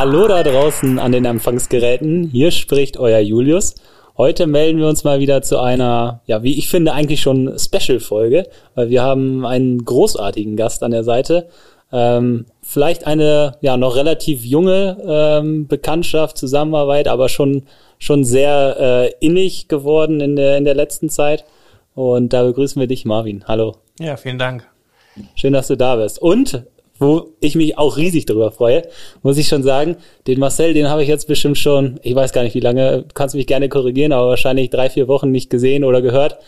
Hallo da draußen an den Empfangsgeräten. Hier spricht euer Julius. Heute melden wir uns mal wieder zu einer, ja, wie ich finde, eigentlich schon Special-Folge, weil wir haben einen großartigen Gast an der Seite. Ähm, vielleicht eine ja noch relativ junge ähm, Bekanntschaft, Zusammenarbeit, aber schon schon sehr äh, innig geworden in der in der letzten Zeit. Und da begrüßen wir dich, Marvin. Hallo. Ja, vielen Dank. Schön, dass du da bist. Und wo ich mich auch riesig darüber freue, muss ich schon sagen, den Marcel, den habe ich jetzt bestimmt schon, ich weiß gar nicht wie lange, kannst mich gerne korrigieren, aber wahrscheinlich drei, vier Wochen nicht gesehen oder gehört.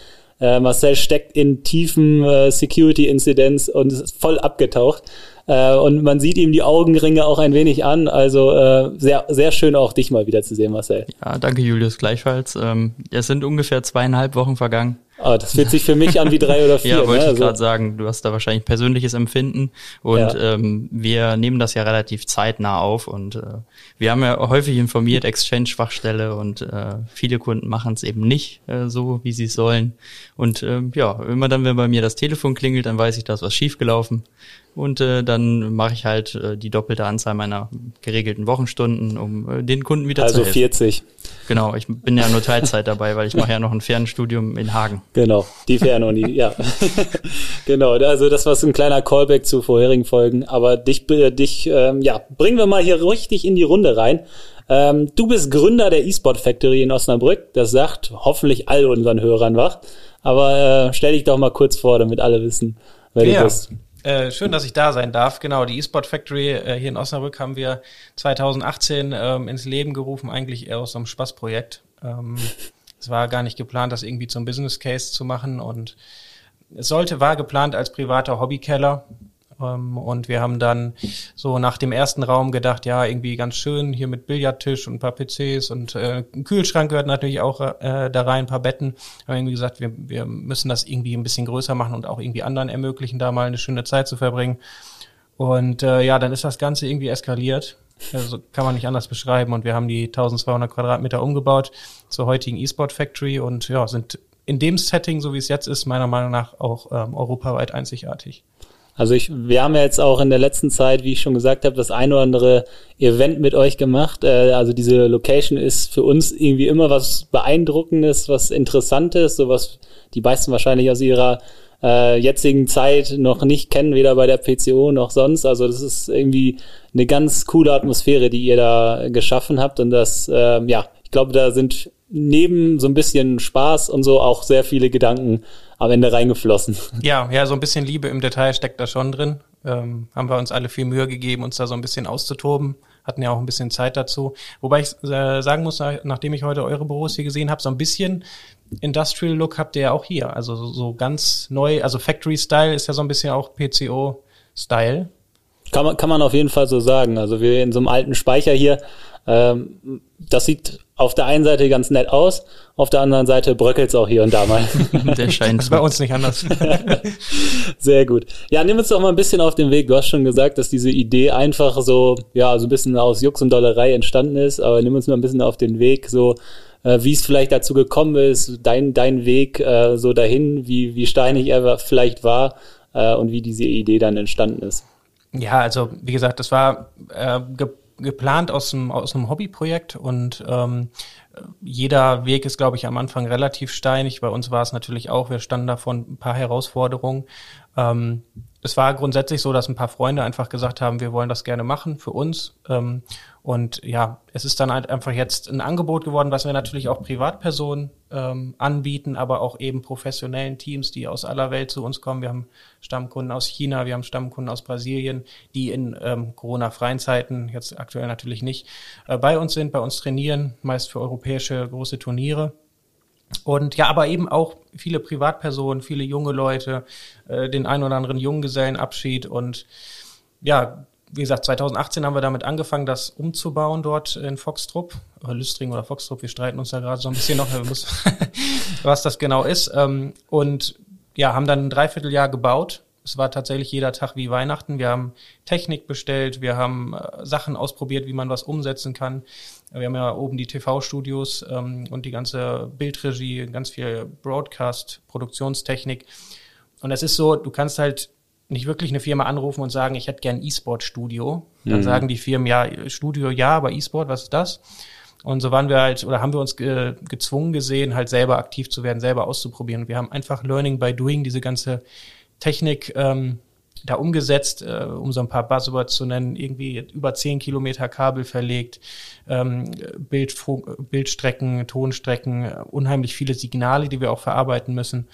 Äh, Marcel steckt in tiefen äh, Security-Inzidenz und ist voll abgetaucht. Äh, und man sieht ihm die Augenringe auch ein wenig an. Also äh, sehr, sehr schön auch dich mal wieder zu sehen, Marcel. Ja, danke Julius, gleichfalls. Ähm, es sind ungefähr zweieinhalb Wochen vergangen. Oh, das fühlt sich für mich an wie drei oder vier. ja, wollte ne? ich also, gerade sagen. Du hast da wahrscheinlich persönliches Empfinden und ja. ähm, wir nehmen das ja relativ zeitnah auf und äh, wir haben ja häufig informiert, Exchange-Schwachstelle und äh, viele Kunden machen es eben nicht äh, so, wie sie es sollen. Und äh, ja, immer dann, wenn bei mir das Telefon klingelt, dann weiß ich, da ist was schiefgelaufen und äh, dann mache ich halt äh, die doppelte Anzahl meiner geregelten Wochenstunden, um äh, den Kunden wieder also zu helfen. Also 40. Genau, ich bin ja nur Teilzeit dabei, weil ich mache ja noch ein Fernstudium in Hagen. Genau, die Fernuni, ja. genau, also das war so ein kleiner Callback zu vorherigen Folgen, aber dich, äh, dich ähm, ja, bringen wir mal hier richtig in die Runde rein. Ähm, du bist Gründer der eSport Factory in Osnabrück. Das sagt hoffentlich all unseren Hörern was. Aber äh, stell dich doch mal kurz vor, damit alle wissen, wer ja. du bist. Äh, schön, dass ich da sein darf. Genau, die eSport Factory äh, hier in Osnabrück haben wir 2018 ähm, ins Leben gerufen, eigentlich eher aus so einem Spaßprojekt. Ähm, es war gar nicht geplant, das irgendwie zum Business Case zu machen und es sollte, war geplant als privater Hobbykeller. Ähm, und wir haben dann so nach dem ersten Raum gedacht, ja, irgendwie ganz schön hier mit Billardtisch und ein paar PCs und äh, ein Kühlschrank gehört natürlich auch äh, da rein, ein paar Betten. Haben irgendwie gesagt, wir, wir müssen das irgendwie ein bisschen größer machen und auch irgendwie anderen ermöglichen, da mal eine schöne Zeit zu verbringen. Und äh, ja, dann ist das Ganze irgendwie eskaliert. Also kann man nicht anders beschreiben. Und wir haben die 1200 Quadratmeter umgebaut zur heutigen E-Sport Factory und ja, sind in dem Setting, so wie es jetzt ist, meiner Meinung nach auch ähm, europaweit einzigartig. Also ich, wir haben ja jetzt auch in der letzten Zeit, wie ich schon gesagt habe, das ein oder andere Event mit euch gemacht. Äh, also diese Location ist für uns irgendwie immer was Beeindruckendes, was Interessantes, sowas die meisten wahrscheinlich aus ihrer äh, jetzigen Zeit noch nicht kennen, weder bei der PCO noch sonst. Also das ist irgendwie eine ganz coole Atmosphäre, die ihr da geschaffen habt. Und das, äh, ja, ich glaube, da sind neben so ein bisschen Spaß und so auch sehr viele Gedanken am Ende reingeflossen. Ja, ja, so ein bisschen Liebe im Detail steckt da schon drin. Ähm, haben wir uns alle viel Mühe gegeben, uns da so ein bisschen auszutoben. Hatten ja auch ein bisschen Zeit dazu. Wobei ich äh, sagen muss, nachdem ich heute eure Büros hier gesehen habe, so ein bisschen Industrial Look habt ihr ja auch hier. Also so, ganz neu, also Factory Style ist ja so ein bisschen auch PCO Style. Kann man, kann man auf jeden Fall so sagen. Also wir in so einem alten Speicher hier, ähm, das sieht auf der einen Seite ganz nett aus, auf der anderen Seite bröckelt es auch hier und da mal. Der scheint das bei uns nicht anders. Sehr gut. Ja, nimm uns doch mal ein bisschen auf den Weg. Du hast schon gesagt, dass diese Idee einfach so, ja, so ein bisschen aus Jux und Dollerei entstanden ist, aber nimm uns mal ein bisschen auf den Weg, so wie es vielleicht dazu gekommen ist, dein, dein Weg äh, so dahin, wie, wie steinig er vielleicht war äh, und wie diese Idee dann entstanden ist. Ja, also wie gesagt, das war äh, ge geplant aus einem, aus einem Hobbyprojekt und ähm, jeder Weg ist, glaube ich, am Anfang relativ steinig. Bei uns war es natürlich auch, wir standen da vor ein paar Herausforderungen. Ähm, es war grundsätzlich so, dass ein paar Freunde einfach gesagt haben, wir wollen das gerne machen für uns. Ähm, und ja, es ist dann halt einfach jetzt ein Angebot geworden, was wir natürlich auch Privatpersonen ähm, anbieten, aber auch eben professionellen Teams, die aus aller Welt zu uns kommen. Wir haben Stammkunden aus China, wir haben Stammkunden aus Brasilien, die in ähm, Corona-freien Zeiten, jetzt aktuell natürlich nicht, äh, bei uns sind, bei uns trainieren, meist für europäische große Turniere. Und ja, aber eben auch viele Privatpersonen, viele junge Leute, äh, den ein oder anderen Junggesellenabschied und ja, wie gesagt, 2018 haben wir damit angefangen, das umzubauen dort in Foxtrupp, oder Lüstring oder Foxtrupp, wir streiten uns da gerade so ein bisschen noch, was das genau ist. Ähm, und ja, haben dann ein Dreivierteljahr gebaut. Es war tatsächlich jeder Tag wie Weihnachten. Wir haben Technik bestellt, wir haben äh, Sachen ausprobiert, wie man was umsetzen kann. Wir haben ja oben die TV-Studios ähm, und die ganze Bildregie, ganz viel Broadcast, Produktionstechnik. Und es ist so, du kannst halt nicht wirklich eine Firma anrufen und sagen, ich hätte gern E-Sport-Studio. Dann mhm. sagen die Firmen, ja, Studio ja, aber E-Sport, was ist das? Und so waren wir halt, oder haben wir uns ge gezwungen gesehen, halt selber aktiv zu werden, selber auszuprobieren. wir haben einfach Learning by Doing, diese ganze Technik ähm, da umgesetzt, äh, um so ein paar Buzzwords zu nennen, irgendwie über zehn Kilometer Kabel verlegt, ähm, Bild, Bildstrecken, Tonstrecken, unheimlich viele Signale, die wir auch verarbeiten müssen.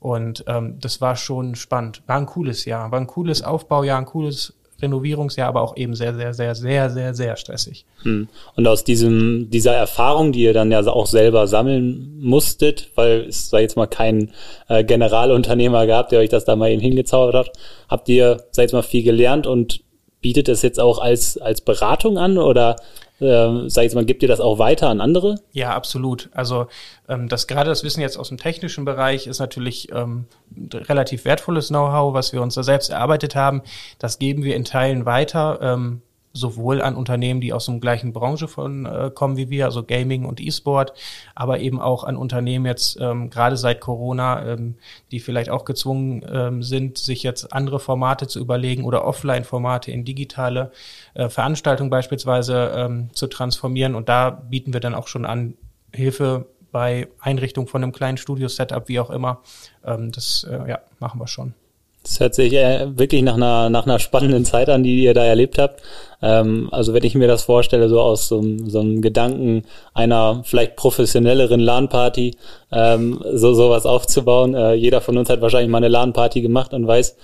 Und ähm, das war schon spannend. War ein cooles Jahr, war ein cooles Aufbaujahr, ein cooles Renovierungsjahr, aber auch eben sehr, sehr, sehr, sehr, sehr, sehr stressig. Hm. Und aus diesem, dieser Erfahrung, die ihr dann ja auch selber sammeln musstet, weil es da jetzt mal kein äh, Generalunternehmer gab, der euch das da mal eben hingezaubert hat, habt ihr, sag jetzt mal, viel gelernt und bietet es jetzt auch als, als Beratung an oder äh, sag ich mal, gibt ihr das auch weiter an andere? Ja, absolut. Also ähm, das gerade das Wissen jetzt aus dem technischen Bereich ist natürlich ähm, relativ wertvolles Know-how, was wir uns da selbst erarbeitet haben. Das geben wir in Teilen weiter. Ähm, sowohl an Unternehmen, die aus dem gleichen Branche von äh, kommen wie wir, also Gaming und E-Sport, aber eben auch an Unternehmen jetzt ähm, gerade seit Corona, ähm, die vielleicht auch gezwungen ähm, sind, sich jetzt andere Formate zu überlegen oder Offline-Formate in digitale äh, Veranstaltungen beispielsweise ähm, zu transformieren. Und da bieten wir dann auch schon an Hilfe bei Einrichtung von einem kleinen Studio-Setup, wie auch immer. Ähm, das äh, ja, machen wir schon. Das hört sich äh, wirklich nach einer, nach einer spannenden Zeit an, die ihr da erlebt habt. Ähm, also wenn ich mir das vorstelle, so aus so, so einem Gedanken einer vielleicht professionelleren LAN-Party, ähm, so sowas aufzubauen. Äh, jeder von uns hat wahrscheinlich mal eine LAN-Party gemacht und weiß,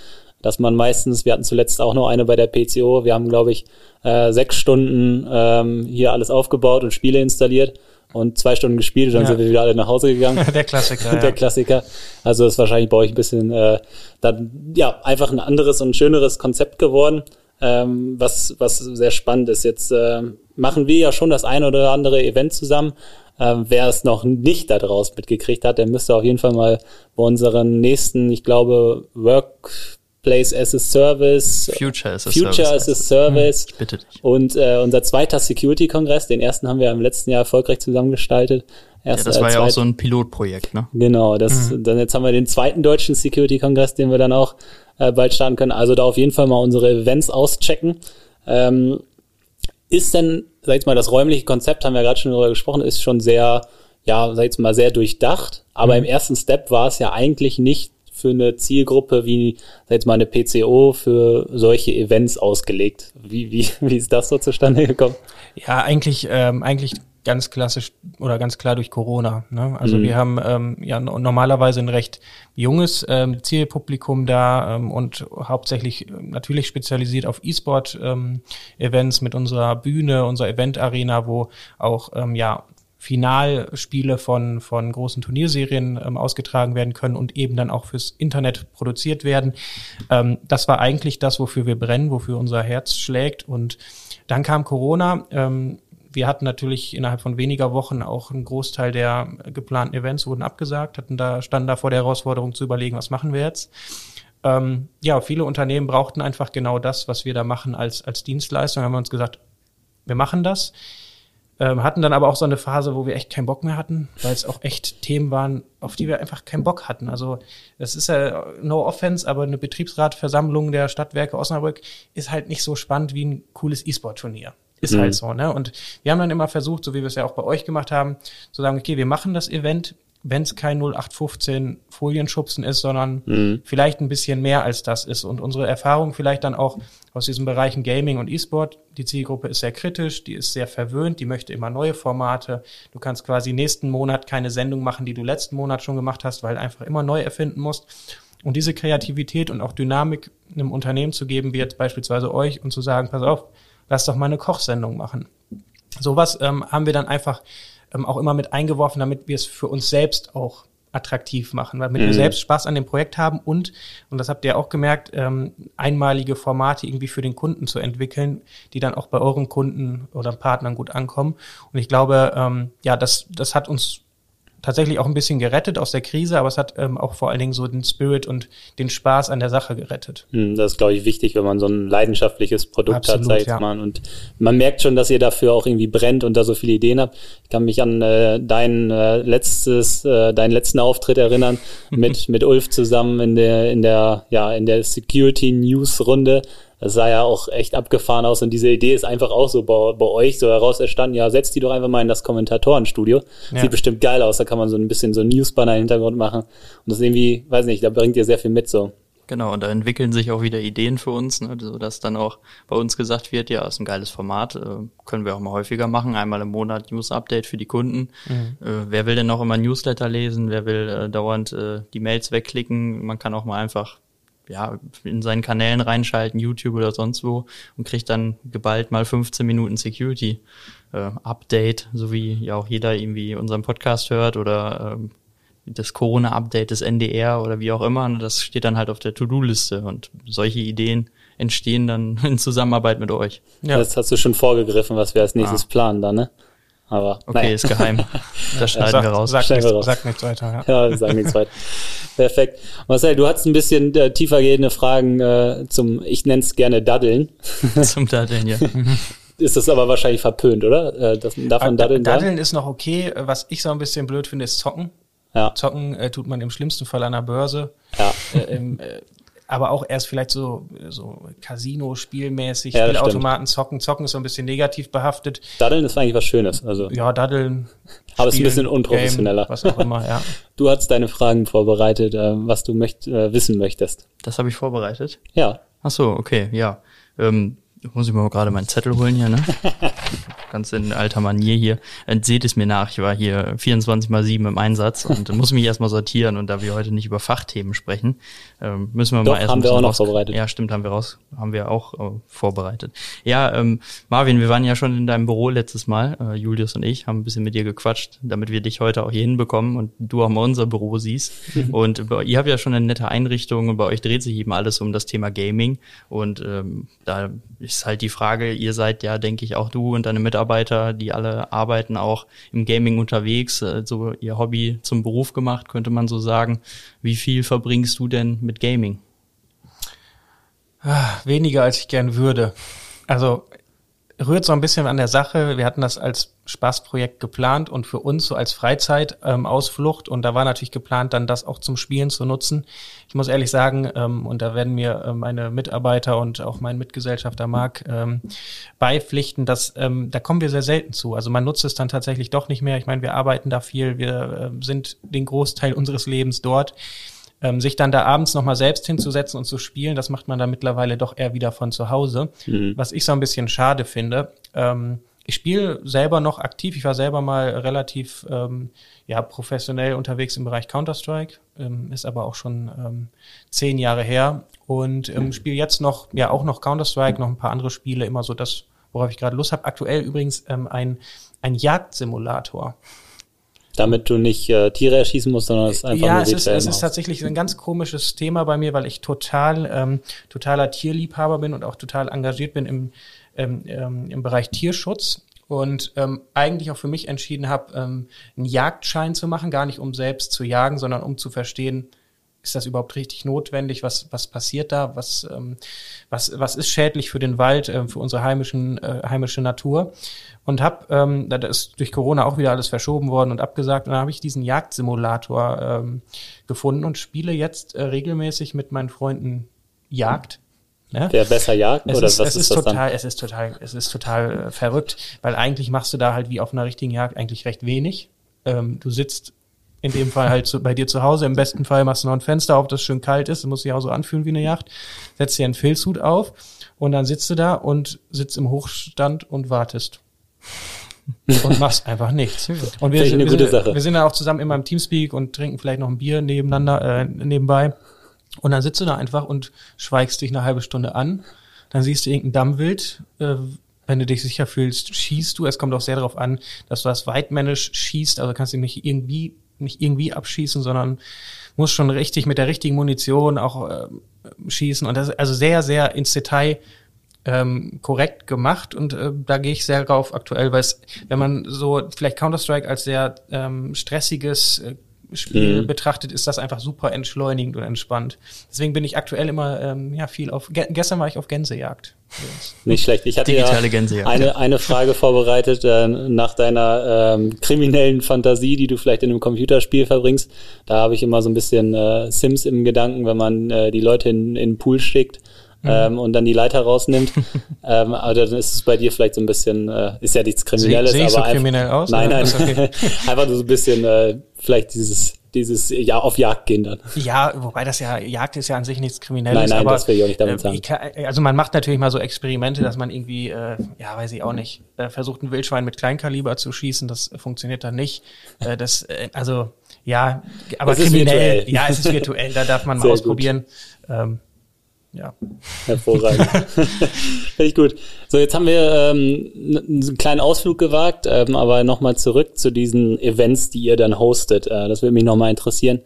dass man meistens, wir hatten zuletzt auch noch eine bei der PCO, wir haben, glaube ich, äh, sechs Stunden ähm, hier alles aufgebaut und Spiele installiert und zwei Stunden gespielt, dann ja. sind wir wieder alle nach Hause gegangen. Der Klassiker. Der ja. Klassiker. Also ist wahrscheinlich bei euch ein bisschen äh, dann ja einfach ein anderes und schöneres Konzept geworden, ähm, was was sehr spannend ist. Jetzt äh, machen wir ja schon das eine oder andere Event zusammen. Ähm, wer es noch nicht da draus mitgekriegt hat, der müsste auf jeden Fall mal bei unseren nächsten, ich glaube, Work Place as a Service, Future as a Future Service. As a Service. Ich bitte dich. Und äh, unser zweiter Security-Kongress, den ersten haben wir im letzten Jahr erfolgreich zusammengestaltet. Erst, ja, das war ja auch so ein Pilotprojekt, ne? Genau, das, mhm. dann jetzt haben wir den zweiten deutschen Security-Kongress, den wir dann auch äh, bald starten können. Also da auf jeden Fall mal unsere Events auschecken. Ähm, ist denn, sag ich mal, das räumliche Konzept, haben wir ja gerade schon darüber gesprochen, ist schon sehr, ja, sag ich mal, sehr durchdacht. Aber mhm. im ersten Step war es ja eigentlich nicht für eine Zielgruppe wie, sag jetzt mal, eine PCO für solche Events ausgelegt. Wie, wie, wie ist das so zustande gekommen? Ja, eigentlich, ähm, eigentlich ganz klassisch oder ganz klar durch Corona. Ne? Also mhm. wir haben ähm, ja normalerweise ein recht junges ähm, Zielpublikum da ähm, und hauptsächlich natürlich spezialisiert auf E-Sport-Events ähm, mit unserer Bühne, unserer Event-Arena, wo auch ähm, ja Finalspiele von, von großen Turnierserien ähm, ausgetragen werden können und eben dann auch fürs Internet produziert werden. Ähm, das war eigentlich das, wofür wir brennen, wofür unser Herz schlägt. Und dann kam Corona. Ähm, wir hatten natürlich innerhalb von weniger Wochen auch einen Großteil der geplanten Events wurden abgesagt, hatten da, standen da vor der Herausforderung zu überlegen, was machen wir jetzt. Ähm, ja, viele Unternehmen brauchten einfach genau das, was wir da machen als, als Dienstleistung. Haben wir uns gesagt, wir machen das. Ähm, hatten dann aber auch so eine Phase, wo wir echt keinen Bock mehr hatten, weil es auch echt Themen waren, auf die wir einfach keinen Bock hatten. Also es ist ja no offense, aber eine Betriebsratversammlung der Stadtwerke Osnabrück ist halt nicht so spannend wie ein cooles E-Sport-Turnier. Ist mhm. halt so, ne? Und wir haben dann immer versucht, so wie wir es ja auch bei euch gemacht haben, zu sagen, okay, wir machen das Event, wenn es kein 0815 Folienschubsen ist, sondern mhm. vielleicht ein bisschen mehr als das ist. Und unsere Erfahrung vielleicht dann auch aus diesen Bereichen Gaming und E-Sport, die Zielgruppe ist sehr kritisch, die ist sehr verwöhnt, die möchte immer neue Formate. Du kannst quasi nächsten Monat keine Sendung machen, die du letzten Monat schon gemacht hast, weil einfach immer neu erfinden musst. Und diese Kreativität und auch Dynamik einem Unternehmen zu geben, wie jetzt beispielsweise euch, und zu sagen, pass auf, lass doch mal eine Kochsendung machen. Sowas ähm, haben wir dann einfach ähm, auch immer mit eingeworfen, damit wir es für uns selbst auch attraktiv machen, weil mhm. wir selbst Spaß an dem Projekt haben und, und das habt ihr auch gemerkt, ähm, einmalige Formate irgendwie für den Kunden zu entwickeln, die dann auch bei euren Kunden oder Partnern gut ankommen. Und ich glaube, ähm, ja, das, das hat uns tatsächlich auch ein bisschen gerettet aus der Krise, aber es hat ähm, auch vor allen Dingen so den Spirit und den Spaß an der Sache gerettet. Hm, das ist, glaube ich, wichtig, wenn man so ein leidenschaftliches Produkt Absolut, hat, sag ja. mal. Und man merkt schon, dass ihr dafür auch irgendwie brennt und da so viele Ideen habt. Ich kann mich an äh, dein äh, letztes, äh, deinen letzten Auftritt erinnern mit mit Ulf zusammen in der in der ja in der Security News Runde das sah ja auch echt abgefahren aus und diese Idee ist einfach auch so bei, bei euch so heraus erstanden, ja, setzt die doch einfach mal in das Kommentatorenstudio. Ja. Sieht bestimmt geil aus, da kann man so ein bisschen so Newsbanner im Hintergrund machen. Und das ist irgendwie, weiß nicht, da bringt ihr sehr viel mit so. Genau, und da entwickeln sich auch wieder Ideen für uns, ne, so dass dann auch bei uns gesagt wird, ja, ist ein geiles Format, äh, können wir auch mal häufiger machen, einmal im Monat News-Update für die Kunden. Mhm. Äh, wer will denn noch immer Newsletter lesen? Wer will äh, dauernd äh, die Mails wegklicken? Man kann auch mal einfach ja, in seinen Kanälen reinschalten, YouTube oder sonst wo und kriegt dann geballt mal 15 Minuten Security äh, Update, so wie ja auch jeder irgendwie unseren Podcast hört oder ähm, das Corona-Update des NDR oder wie auch immer. Das steht dann halt auf der To-Do-Liste und solche Ideen entstehen dann in Zusammenarbeit mit euch. Ja. Das hast du schon vorgegriffen, was wir als nächstes ah. planen dann, ne? Aber okay, naja. ist geheim. Das schneiden ja, sag, wir raus. Sag, nichts, raus. sag nichts weiter. Ja, ja wir sagen nichts weiter. Perfekt. Marcel, du hast ein bisschen äh, tiefergehende Fragen äh, zum, ich nenne es gerne Daddeln. zum Daddeln, ja. ist das aber wahrscheinlich verpönt, oder? Äh, das, darf man Daddeln Daddeln ist noch okay. Was ich so ein bisschen blöd finde, ist Zocken. Ja. Zocken äh, tut man im schlimmsten Fall an der Börse. Ja. Äh, im, äh, aber auch erst vielleicht so, so Casino-spielmäßig, ja, Spielautomaten zocken. Zocken ist so ein bisschen negativ behaftet. Daddeln ist eigentlich was Schönes. Also. Ja, Daddeln. Aber es ist ein bisschen unprofessioneller. Game, was auch immer, ja. Du hast deine Fragen vorbereitet, äh, was du möcht, äh, wissen möchtest. Das habe ich vorbereitet? Ja. Ach so, okay, ja. Ähm, muss ich mal gerade meinen Zettel holen hier, ne? Ganz in alter Manier hier. Seht es mir nach, ich war hier 24 mal 7 im Einsatz und muss mich erstmal sortieren und da wir heute nicht über Fachthemen sprechen, ähm, müssen wir Doch, mal erst haben wir auch noch vorbereitet. Ja, stimmt, haben wir raus, haben wir auch äh, vorbereitet. Ja, ähm, Marvin, wir waren ja schon in deinem Büro letztes Mal, äh, Julius und ich, haben ein bisschen mit dir gequatscht, damit wir dich heute auch hier hinbekommen und du auch mal unser Büro siehst. und äh, ihr habt ja schon eine nette Einrichtung und bei euch dreht sich eben alles um das Thema Gaming und ähm, da ist halt die Frage, ihr seid ja, denke ich, auch du und deine Mitarbeiter, die alle arbeiten auch im Gaming unterwegs, so also ihr Hobby zum Beruf gemacht, könnte man so sagen. Wie viel verbringst du denn mit Gaming? Ah, weniger als ich gern würde. Also rührt so ein bisschen an der Sache. Wir hatten das als Spaßprojekt geplant und für uns so als Freizeitausflucht. Ähm, und da war natürlich geplant, dann das auch zum Spielen zu nutzen. Ich muss ehrlich sagen, ähm, und da werden mir äh, meine Mitarbeiter und auch mein Mitgesellschafter Marc ähm, beipflichten, dass ähm, da kommen wir sehr selten zu. Also man nutzt es dann tatsächlich doch nicht mehr. Ich meine, wir arbeiten da viel, wir äh, sind den Großteil unseres Lebens dort ähm, sich dann da abends nochmal selbst hinzusetzen und zu spielen, das macht man da mittlerweile doch eher wieder von zu Hause. Mhm. Was ich so ein bisschen schade finde. Ähm, ich spiele selber noch aktiv. Ich war selber mal relativ ähm, ja, professionell unterwegs im Bereich Counter-Strike, ähm, ist aber auch schon ähm, zehn Jahre her und ähm, spiele jetzt noch, ja auch noch Counter-Strike, noch ein paar andere Spiele, immer so das, worauf ich gerade Lust habe. Aktuell übrigens ähm, ein, ein Jagdsimulator damit du nicht äh, Tiere erschießen musst, sondern es einfach ja, nur es ist, es ist tatsächlich ein ganz komisches Thema bei mir, weil ich total ähm, totaler Tierliebhaber bin und auch total engagiert bin im, ähm, ähm, im Bereich Tierschutz und ähm, eigentlich auch für mich entschieden habe, ähm, einen Jagdschein zu machen, gar nicht um selbst zu jagen, sondern um zu verstehen, ist das überhaupt richtig notwendig? Was, was passiert da? Was, ähm, was, was ist schädlich für den Wald, äh, für unsere heimischen, äh, heimische Natur? Und habe, ähm, da ist durch Corona auch wieder alles verschoben worden und abgesagt. Und dann habe ich diesen Jagdsimulator ähm, gefunden und spiele jetzt äh, regelmäßig mit meinen Freunden Jagd. Ja? Der besser jagt es oder ist, was es ist, ist total, dann? Es ist total, es ist total äh, verrückt, weil eigentlich machst du da halt wie auf einer richtigen Jagd eigentlich recht wenig. Ähm, du sitzt in dem Fall halt so bei dir zu Hause. Im besten Fall machst du noch ein Fenster auf, das schön kalt ist. Das muss sich auch so anfühlen wie eine Yacht. Setzt dir einen Filzhut auf und dann sitzt du da und sitzt im Hochstand und wartest. und machst einfach nichts. Und wir, wir, sind, wir sind dann auch zusammen immer im Teamspeak und trinken vielleicht noch ein Bier nebeneinander, äh, nebenbei. Und dann sitzt du da einfach und schweigst dich eine halbe Stunde an. Dann siehst du irgendein Dammwild. Äh, wenn du dich sicher fühlst, schießt du. Es kommt auch sehr darauf an, dass du das weitmännisch schießt. Also kannst du nicht irgendwie nicht irgendwie abschießen, sondern muss schon richtig mit der richtigen Munition auch äh, schießen. Und das also sehr sehr ins Detail ähm, korrekt gemacht. Und äh, da gehe ich sehr drauf aktuell, weil es, wenn man so vielleicht Counter-Strike als sehr ähm, stressiges äh, Spiel mhm. betrachtet, ist das einfach super entschleunigend und entspannt. Deswegen bin ich aktuell immer ähm, ja viel auf. Ge gestern war ich auf Gänsejagd. Nicht schlecht. Ich hatte Digitale ja Gänsejagd, eine, ja. eine Frage vorbereitet äh, nach deiner ähm, kriminellen Fantasie, die du vielleicht in einem Computerspiel verbringst. Da habe ich immer so ein bisschen äh, Sims im Gedanken, wenn man äh, die Leute in, in den Pool schickt mhm. ähm, und dann die Leiter rausnimmt. ähm, aber dann ist es bei dir vielleicht so ein bisschen, äh, ist ja nichts Kriminelles, Seh, aber so einfach, kriminell aus, nein, nein, okay. einfach so ein bisschen äh, vielleicht dieses dieses ja auf Jagd gehen dann. Ja, wobei das ja Jagd ist ja an sich nichts Kriminelles. Nein, nein, aber, das will ich auch nicht damit sagen. Äh, also man macht natürlich mal so Experimente, dass man irgendwie, äh, ja, weiß ich auch nicht, äh, versucht ein Wildschwein mit Kleinkaliber zu schießen. Das funktioniert dann nicht. Äh, das, äh, also ja, aber kriminell. Ja, es ist virtuell. Da darf man mal ausprobieren. Ähm, ja. Hervorragend. Ich gut. So, jetzt haben wir ähm, einen kleinen Ausflug gewagt, ähm, aber nochmal zurück zu diesen Events, die ihr dann hostet. Äh, das würde mich nochmal interessieren.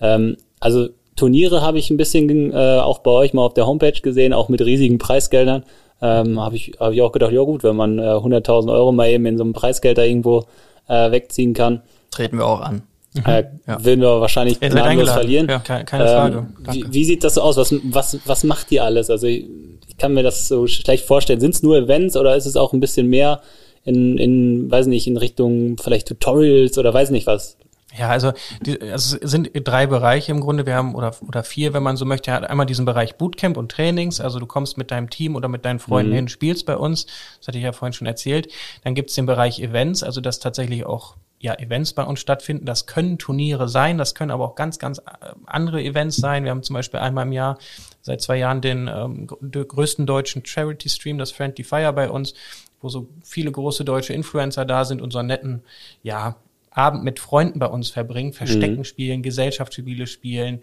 Ähm, also Turniere habe ich ein bisschen äh, auch bei euch mal auf der Homepage gesehen, auch mit riesigen Preisgeldern. Ähm, habe ich, hab ich auch gedacht, ja gut, wenn man äh, 100.000 Euro mal eben in so einem Preisgeld da irgendwo äh, wegziehen kann. Treten wir auch an. Mhm. Äh, ja. Würden wir wahrscheinlich gnadenlos verlieren. Ja, keine, keine Frage. Ähm, wie, wie, sieht das so aus? Was, was, was macht ihr alles? Also ich, ich kann mir das so schlecht vorstellen. Sind es nur Events oder ist es auch ein bisschen mehr in, in, weiß nicht, in Richtung vielleicht Tutorials oder weiß nicht was? Ja, also, die, also es sind drei Bereiche im Grunde. Wir haben oder oder vier, wenn man so möchte. Hat einmal diesen Bereich Bootcamp und Trainings. Also du kommst mit deinem Team oder mit deinen Freunden mhm. hin, spielst bei uns. Das hatte ich ja vorhin schon erzählt. Dann gibt's den Bereich Events, also das tatsächlich auch ja, Events bei uns stattfinden. Das können Turniere sein, das können aber auch ganz, ganz äh, andere Events sein. Wir haben zum Beispiel einmal im Jahr seit zwei Jahren den, ähm, größten deutschen Charity-Stream, das Friendly Fire bei uns, wo so viele große deutsche Influencer da sind und so einen netten, ja, Abend mit Freunden bei uns verbringen, Verstecken mhm. spielen, Gesellschaftsspiele spielen,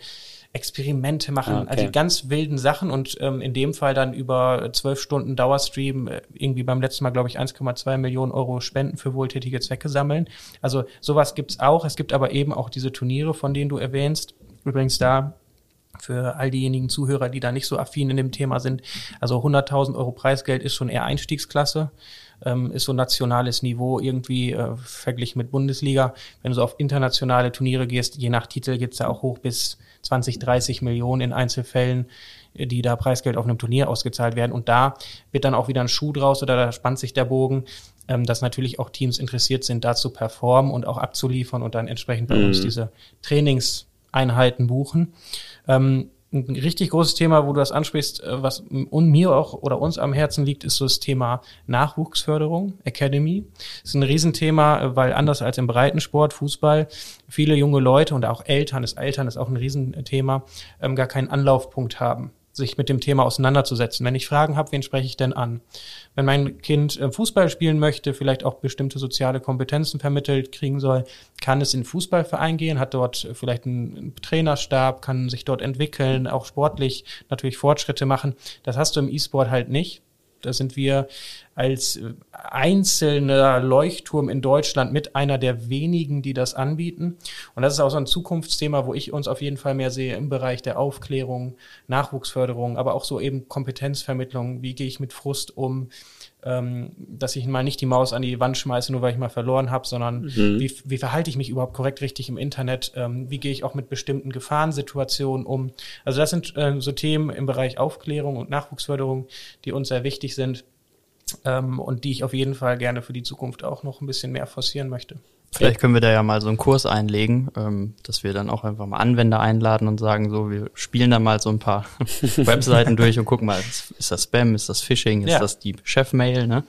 Experimente machen, ah, okay. also ganz wilden Sachen und ähm, in dem Fall dann über zwölf Stunden Dauerstream äh, irgendwie beim letzten Mal, glaube ich, 1,2 Millionen Euro Spenden für wohltätige Zwecke sammeln. Also sowas gibt's auch. Es gibt aber eben auch diese Turniere, von denen du erwähnst. Übrigens da für all diejenigen Zuhörer, die da nicht so affin in dem Thema sind. Also 100.000 Euro Preisgeld ist schon eher Einstiegsklasse ähm, ist so nationales Niveau irgendwie äh, verglichen mit Bundesliga. Wenn du so auf internationale Turniere gehst, je nach Titel geht's da auch hoch bis 20, 30 Millionen in Einzelfällen, äh, die da Preisgeld auf einem Turnier ausgezahlt werden. Und da wird dann auch wieder ein Schuh draus oder da spannt sich der Bogen, ähm, dass natürlich auch Teams interessiert sind, da zu performen und auch abzuliefern und dann entsprechend bei mhm. uns diese Trainingseinheiten buchen. Ähm, ein richtig großes Thema, wo du das ansprichst, äh, was mir auch oder uns am Herzen liegt, ist so das Thema Nachwuchsförderung, Academy. Das ist ein Riesenthema, äh, weil anders als im Breitensport, Fußball, viele junge Leute und auch Eltern, das Eltern ist auch ein Riesenthema, ähm, gar keinen Anlaufpunkt haben sich mit dem Thema auseinanderzusetzen. Wenn ich Fragen habe, wen spreche ich denn an? Wenn mein Kind äh, Fußball spielen möchte, vielleicht auch bestimmte soziale Kompetenzen vermittelt kriegen soll, kann es in den Fußballverein gehen, hat dort vielleicht einen Trainerstab, kann sich dort entwickeln, auch sportlich natürlich Fortschritte machen. Das hast du im E-Sport halt nicht. Da sind wir als einzelner Leuchtturm in Deutschland mit einer der wenigen, die das anbieten. Und das ist auch so ein Zukunftsthema, wo ich uns auf jeden Fall mehr sehe im Bereich der Aufklärung, Nachwuchsförderung, aber auch so eben Kompetenzvermittlung. Wie gehe ich mit Frust um? Ähm, dass ich mal nicht die Maus an die Wand schmeiße, nur weil ich mal verloren habe, sondern mhm. wie, wie verhalte ich mich überhaupt korrekt richtig im Internet? Ähm, wie gehe ich auch mit bestimmten Gefahrensituationen um? Also das sind äh, so Themen im Bereich Aufklärung und Nachwuchsförderung, die uns sehr wichtig sind ähm, und die ich auf jeden Fall gerne für die Zukunft auch noch ein bisschen mehr forcieren möchte. Vielleicht können wir da ja mal so einen Kurs einlegen, ähm, dass wir dann auch einfach mal Anwender einladen und sagen, so, wir spielen da mal so ein paar Webseiten durch und gucken mal, ist das Spam, ist das Phishing, ist ja. das die Chefmail, ne?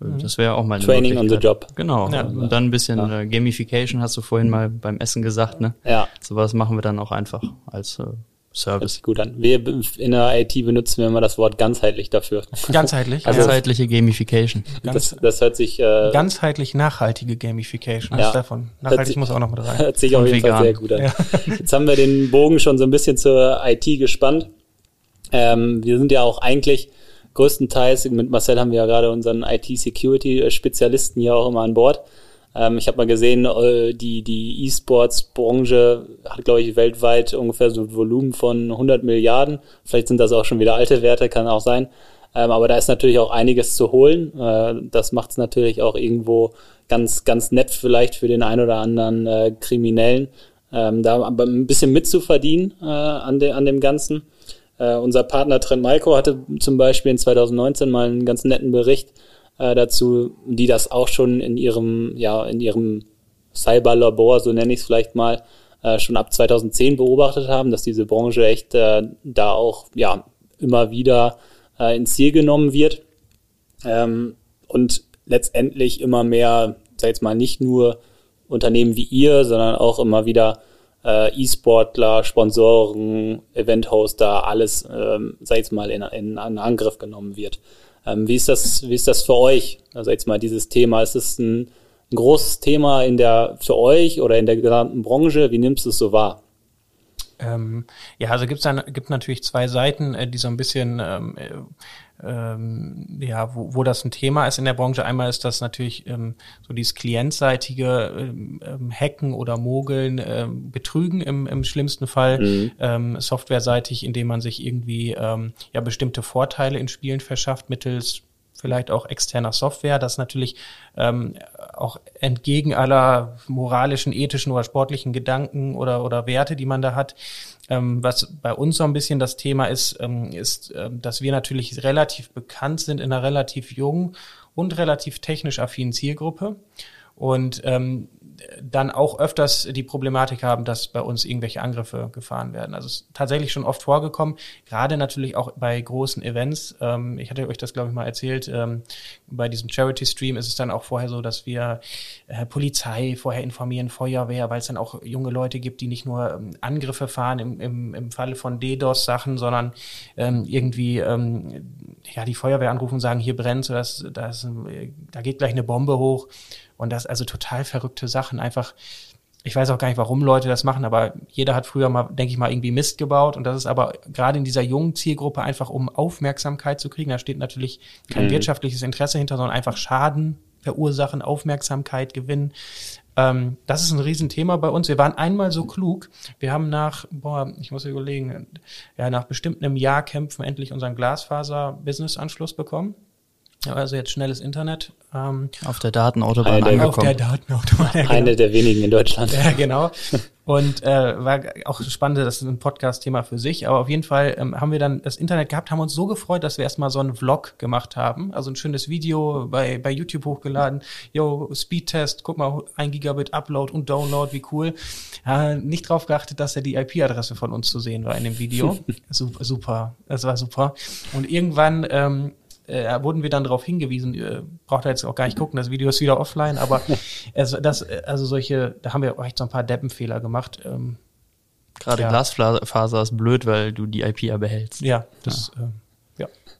Mhm. Das wäre auch mal eine Training on the job. Genau. Ja. Und dann ein bisschen ja. äh, Gamification, hast du vorhin mal beim Essen gesagt, ne? Ja. Sowas machen wir dann auch einfach als äh, Service. gut an. Wir in der IT benutzen wir immer das Wort ganzheitlich dafür. Ganzheitlich. Also ganzheitliche Gamification. Das, das hört sich äh, ganzheitlich nachhaltige Gamification. Ja. davon. Nachhaltig sich, muss auch noch mit rein. Hört sich auf jeden Fall sehr gut an. Ja. Jetzt haben wir den Bogen schon so ein bisschen zur IT gespannt. Ähm, wir sind ja auch eigentlich größtenteils mit Marcel haben wir ja gerade unseren IT-Security-Spezialisten hier auch immer an Bord. Ähm, ich habe mal gesehen, äh, die, die E-Sports-Branche hat, glaube ich, weltweit ungefähr so ein Volumen von 100 Milliarden. Vielleicht sind das auch schon wieder alte Werte, kann auch sein. Ähm, aber da ist natürlich auch einiges zu holen. Äh, das macht es natürlich auch irgendwo ganz, ganz nett vielleicht für den ein oder anderen äh, Kriminellen, ähm, da aber ein bisschen mitzuverdienen äh, an, de, an dem Ganzen. Äh, unser Partner Trent Maiko hatte zum Beispiel in 2019 mal einen ganz netten Bericht äh, dazu, die das auch schon in ihrem, ja, in ihrem Cyberlabor, so nenne ich es vielleicht mal, äh, schon ab 2010 beobachtet haben, dass diese Branche echt äh, da auch ja immer wieder äh, ins Ziel genommen wird ähm, und letztendlich immer mehr, sag jetzt mal, nicht nur Unternehmen wie ihr, sondern auch immer wieder äh, E-Sportler, Sponsoren, Event-Hoster, alles, ähm, sag jetzt mal, in, in, in Angriff genommen wird. Ähm, wie ist das, wie ist das für euch? Also jetzt mal dieses Thema, ist es ein, ein großes Thema in der, für euch oder in der gesamten Branche? Wie nimmst du es so wahr? Ähm, ja, also gibt's dann gibt natürlich zwei Seiten, äh, die so ein bisschen ähm, äh, ähm, ja, wo, wo das ein Thema ist in der Branche. Einmal ist das natürlich ähm, so dieses klientseitige ähm, ähm Hacken oder Mogeln, ähm, Betrügen im, im schlimmsten Fall, mhm. ähm, softwareseitig, indem man sich irgendwie ähm, ja bestimmte Vorteile in Spielen verschafft mittels vielleicht auch externer Software, das natürlich ähm, auch entgegen aller moralischen, ethischen oder sportlichen Gedanken oder, oder Werte, die man da hat. Ähm, was bei uns so ein bisschen das Thema ist, ähm, ist, ähm, dass wir natürlich relativ bekannt sind in einer relativ jungen und relativ technisch affinen Zielgruppe. Und ähm, dann auch öfters die Problematik haben, dass bei uns irgendwelche Angriffe gefahren werden. Also es ist tatsächlich schon oft vorgekommen, gerade natürlich auch bei großen Events. Ähm, ich hatte euch das, glaube ich, mal erzählt. Ähm, bei diesem Charity-Stream ist es dann auch vorher so, dass wir äh, Polizei vorher informieren, Feuerwehr, weil es dann auch junge Leute gibt, die nicht nur ähm, Angriffe fahren im, im, im Falle von DDoS-Sachen, sondern ähm, irgendwie ähm, ja die Feuerwehr anrufen und sagen, hier brennt, das, das, da geht gleich eine Bombe hoch. Und das also total verrückte Sachen. Einfach, ich weiß auch gar nicht, warum Leute das machen, aber jeder hat früher mal, denke ich mal, irgendwie Mist gebaut. Und das ist aber gerade in dieser jungen Zielgruppe einfach, um Aufmerksamkeit zu kriegen. Da steht natürlich kein mhm. wirtschaftliches Interesse hinter, sondern einfach Schaden verursachen, Aufmerksamkeit gewinnen. Ähm, das ist ein Riesenthema bei uns. Wir waren einmal so klug. Wir haben nach, boah, ich muss überlegen, ja, nach bestimmt einem Jahr kämpfen endlich unseren Glasfaser-Business-Anschluss bekommen. Also jetzt schnelles Internet. Ähm, auf der Datenautobahn Eine angekommen. Auf der Datenautobahn. Ja, genau. Eine der wenigen in Deutschland. Ja, genau. Und äh, war auch spannend, das ist ein Podcast-Thema für sich. Aber auf jeden Fall ähm, haben wir dann das Internet gehabt, haben uns so gefreut, dass wir erstmal so einen Vlog gemacht haben. Also ein schönes Video bei, bei YouTube hochgeladen. Yo, Speedtest, guck mal, ein Gigabit Upload und Download, wie cool. Äh, nicht drauf geachtet, dass ja die IP-Adresse von uns zu sehen war in dem Video. super, super, das war super. Und irgendwann ähm, äh, wurden wir dann darauf hingewiesen, äh, braucht er jetzt auch gar nicht gucken, das Video ist wieder offline, aber es, das, also solche, da haben wir echt so ein paar Deppenfehler gemacht. Ähm, Gerade ja. Glasfaser ist blöd, weil du die IP ja behältst. Ja, das, ja. Äh.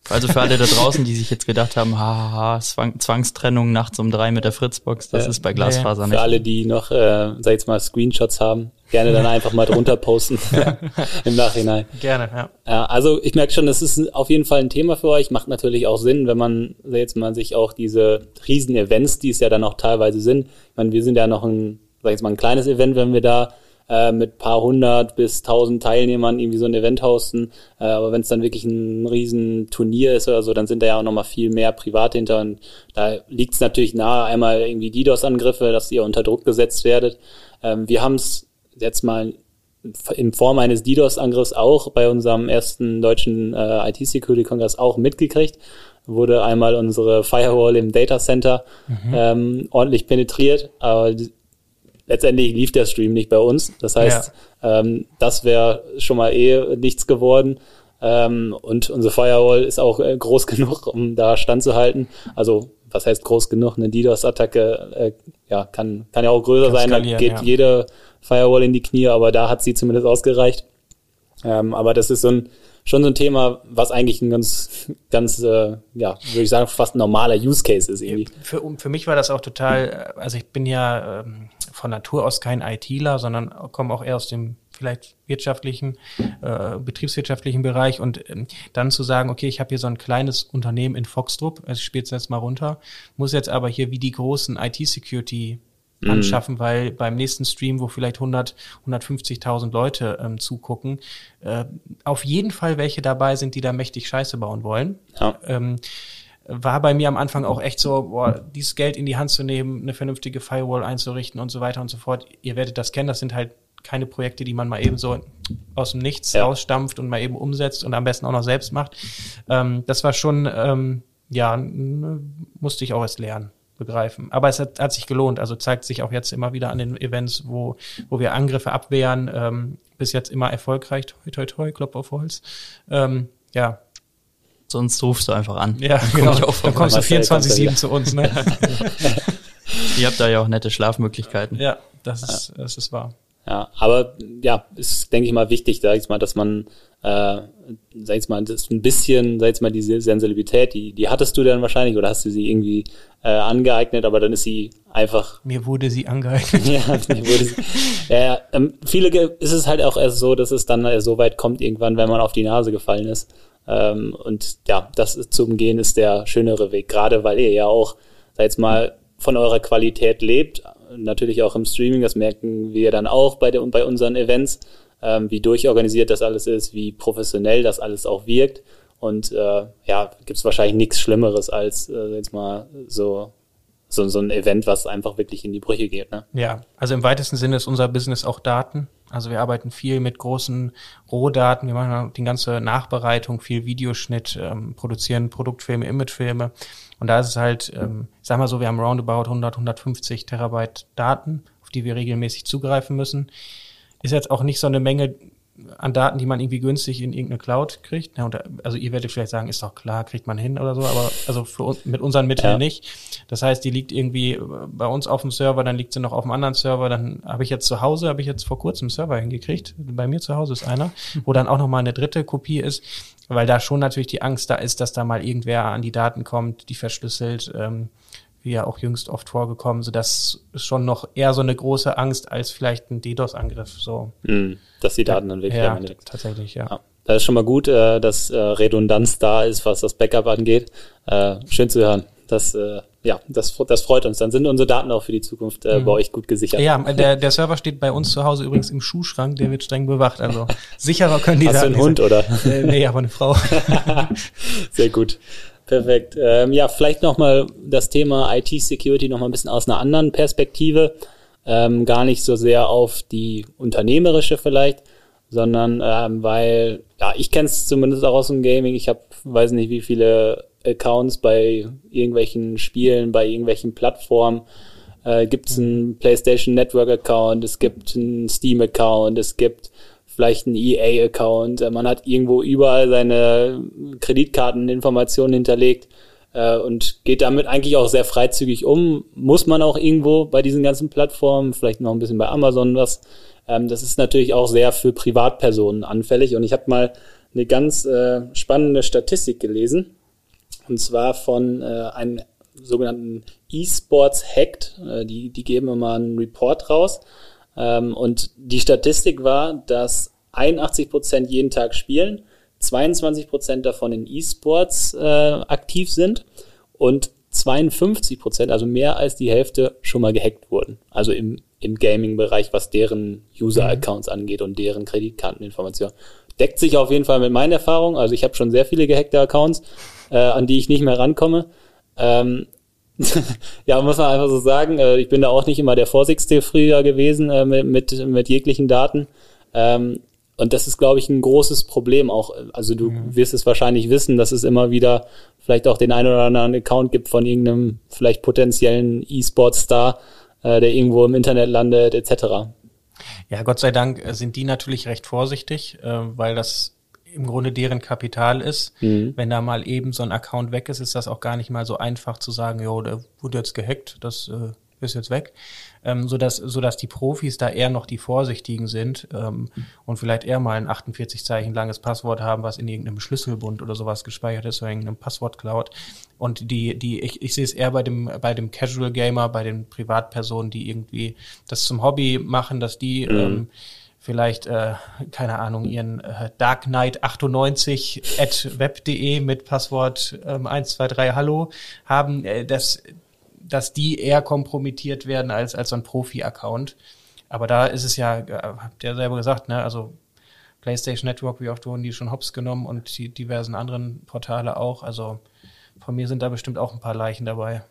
Also für alle da draußen, die sich jetzt gedacht haben, haha, Zwang, Zwangstrennung nachts um drei mit der Fritzbox, das ja. ist bei Glasfaser nee. nicht. Für alle, die noch, äh, sag jetzt mal, Screenshots haben, gerne dann einfach mal drunter posten im Nachhinein. Gerne, ja. ja. Also ich merke schon, das ist auf jeden Fall ein Thema für euch. Macht natürlich auch Sinn, wenn man jetzt mal sich auch diese riesen Events, die es ja dann auch teilweise sind. Ich meine, wir sind ja noch ein, sag jetzt mal, ein kleines Event, wenn wir da äh, mit paar hundert bis tausend Teilnehmern irgendwie so ein Event hosten. Äh, aber wenn es dann wirklich ein riesen Turnier ist oder so, dann sind da ja auch nochmal viel mehr privat hinter. Und da liegt es natürlich nahe, einmal irgendwie DDoS-Angriffe, dass ihr unter Druck gesetzt werdet. Ähm, wir haben es jetzt mal in Form eines DDoS-Angriffs auch bei unserem ersten deutschen äh, IT-Security-Kongress auch mitgekriegt. Wurde einmal unsere Firewall im Data Center mhm. ähm, ordentlich penetriert, aber letztendlich lief der Stream nicht bei uns. Das heißt, ja. ähm, das wäre schon mal eh nichts geworden. Ähm, und unsere Firewall ist auch äh, groß genug, um da standzuhalten. Also, was heißt groß genug? Eine DDoS-Attacke äh, ja, kann, kann ja auch größer kann sein. Da geht ja. jede Firewall in die Knie, aber da hat sie zumindest ausgereicht. Ähm, aber das ist so ein, schon so ein Thema, was eigentlich ein ganz, ganz, äh, ja, würde ich sagen, fast normaler Use Case ist irgendwie. Für, für mich war das auch total, äh, also ich bin ja ähm, von Natur aus kein ITler, sondern komme auch eher aus dem vielleicht wirtschaftlichen, äh, betriebswirtschaftlichen Bereich und ähm, dann zu sagen, okay, ich habe hier so ein kleines Unternehmen in Foxtrup, also ich spiele es jetzt mal runter, muss jetzt aber hier wie die großen IT-Security mhm. anschaffen, weil beim nächsten Stream, wo vielleicht 100, 150.000 Leute ähm, zugucken, äh, auf jeden Fall welche dabei sind, die da mächtig Scheiße bauen wollen. Ja. Ähm, war bei mir am Anfang auch echt so, boah, dieses Geld in die Hand zu nehmen, eine vernünftige Firewall einzurichten und so weiter und so fort. Ihr werdet das kennen, das sind halt keine Projekte, die man mal eben so aus dem Nichts ja. rausstampft und mal eben umsetzt und am besten auch noch selbst macht. Ähm, das war schon, ähm, ja, musste ich auch erst lernen begreifen. Aber es hat, hat sich gelohnt. Also zeigt sich auch jetzt immer wieder an den Events, wo, wo wir Angriffe abwehren. Ähm, bis jetzt immer erfolgreich. Toi, toi, toi, Klopf auf Holz. Ähm, ja. Sonst rufst du einfach an. Ja, dann genau. Dann kommst du 24-7 zu uns. Ne? Ihr habt da ja auch nette Schlafmöglichkeiten. Ja, das ist, das ist wahr. Ja, aber ja, ist, denke ich mal, wichtig, sag ich mal, dass man, äh, sag ich mal, das ein bisschen, sag ich mal, diese Sensibilität, die, die hattest du dann wahrscheinlich oder hast du sie irgendwie äh, angeeignet, aber dann ist sie einfach. Mir wurde sie angeeignet. ja, mir wurde sie. Ja, ähm, viele ist es halt auch erst so, dass es dann so weit kommt irgendwann, wenn man auf die Nase gefallen ist. Ähm, und ja, das ist, zu umgehen ist der schönere Weg, gerade weil ihr ja auch, sag jetzt mal, von eurer Qualität lebt, natürlich auch im Streaming, das merken wir dann auch bei, der, bei unseren Events, ähm, wie durchorganisiert das alles ist, wie professionell das alles auch wirkt. Und äh, ja, gibt es wahrscheinlich nichts Schlimmeres als äh, jetzt mal so, so, so ein Event, was einfach wirklich in die Brüche geht. Ne? Ja, also im weitesten Sinne ist unser Business auch Daten. Also wir arbeiten viel mit großen Rohdaten, wir machen die ganze Nachbereitung, viel Videoschnitt, ähm, produzieren Produktfilme, Imagefilme. Und da ist es halt, ähm, ich sag mal so, wir haben roundabout 100, 150 Terabyte Daten, auf die wir regelmäßig zugreifen müssen. Ist jetzt auch nicht so eine Menge, an Daten, die man irgendwie günstig in irgendeine Cloud kriegt. Ja, und, also ihr werdet vielleicht sagen, ist doch klar, kriegt man hin oder so, aber also für mit unseren Mitteln ja. nicht. Das heißt, die liegt irgendwie bei uns auf dem Server, dann liegt sie noch auf einem anderen Server, dann habe ich jetzt zu Hause, habe ich jetzt vor kurzem einen Server hingekriegt. Bei mir zu Hause ist einer, wo dann auch nochmal eine dritte Kopie ist, weil da schon natürlich die Angst da ist, dass da mal irgendwer an die Daten kommt, die verschlüsselt. Ähm, wie ja auch jüngst oft vorgekommen, so das ist schon noch eher so eine große Angst als vielleicht ein DDoS-Angriff. So. Mm, dass die Daten dann wirklich ja, tatsächlich, ja. ja. Das ist schon mal gut, äh, dass äh, Redundanz da ist, was das Backup angeht. Äh, schön zu hören. Das, äh, ja, das, das freut uns. Dann sind unsere Daten auch für die Zukunft äh, mhm. bei euch gut gesichert. Ja, der, der Server steht bei uns zu Hause übrigens im Schuhschrank, der wird streng bewacht. Also sicherer können die Hast Daten. Hast du einen Hund, oder? Äh, nee, aber eine Frau. Sehr gut. Perfekt. Ähm, ja, vielleicht nochmal das Thema IT-Security nochmal ein bisschen aus einer anderen Perspektive. Ähm, gar nicht so sehr auf die unternehmerische vielleicht, sondern ähm, weil, ja, ich kenne es zumindest auch aus dem Gaming. Ich habe, weiß nicht, wie viele Accounts bei irgendwelchen Spielen, bei irgendwelchen Plattformen. Äh, gibt es einen PlayStation Network Account, es gibt einen Steam Account, es gibt vielleicht einen EA-Account, äh, man hat irgendwo überall seine Kreditkarteninformationen hinterlegt äh, und geht damit eigentlich auch sehr freizügig um. Muss man auch irgendwo bei diesen ganzen Plattformen, vielleicht noch ein bisschen bei Amazon was. Ähm, das ist natürlich auch sehr für Privatpersonen anfällig und ich habe mal eine ganz äh, spannende Statistik gelesen und zwar von äh, einem sogenannten E-Sports Hacked. Äh, die, die geben immer einen Report raus ähm, und die Statistik war, dass 81 Prozent jeden Tag spielen, 22 Prozent davon in E-Sports äh, aktiv sind und 52 Prozent, also mehr als die Hälfte, schon mal gehackt wurden. Also im, im Gaming-Bereich, was deren User-Accounts angeht und deren Kreditkarteninformationen. Deckt sich auf jeden Fall mit meinen Erfahrungen. Also ich habe schon sehr viele gehackte Accounts, äh, an die ich nicht mehr rankomme. Ähm, ja, muss man einfach so sagen. Äh, ich bin da auch nicht immer der Vorsichtigste früher gewesen äh, mit, mit, mit jeglichen Daten. Ähm, und das ist, glaube ich, ein großes Problem auch. Also du mhm. wirst es wahrscheinlich wissen, dass es immer wieder vielleicht auch den einen oder anderen Account gibt von irgendeinem vielleicht potenziellen E-Sport-Star, äh, der irgendwo im Internet landet, etc. Ja, Gott sei Dank sind die natürlich recht vorsichtig, weil das im Grunde deren Kapital ist. Mhm. Wenn da mal eben so ein Account weg ist, ist das auch gar nicht mal so einfach zu sagen, jo, der wurde jetzt gehackt, das äh, ist jetzt weg. Ähm, so dass so dass die Profis da eher noch die Vorsichtigen sind ähm, und vielleicht eher mal ein 48 Zeichen langes Passwort haben, was in irgendeinem Schlüsselbund oder sowas gespeichert ist oder irgendeinem Passwort-Cloud. Und die, die, ich, ich sehe es eher bei dem, bei dem Casual Gamer, bei den Privatpersonen, die irgendwie das zum Hobby machen, dass die mhm. ähm, vielleicht, äh, keine Ahnung, ihren äh, Dark Knight 98 at web.de mit Passwort ähm, 123 Hallo haben, äh, das dass die eher kompromittiert werden als, als so ein Profi-Account. Aber da ist es ja, äh, habt ihr selber gesagt, ne, also PlayStation Network, wie oft wurden die schon hops genommen und die diversen anderen Portale auch. Also von mir sind da bestimmt auch ein paar Leichen dabei.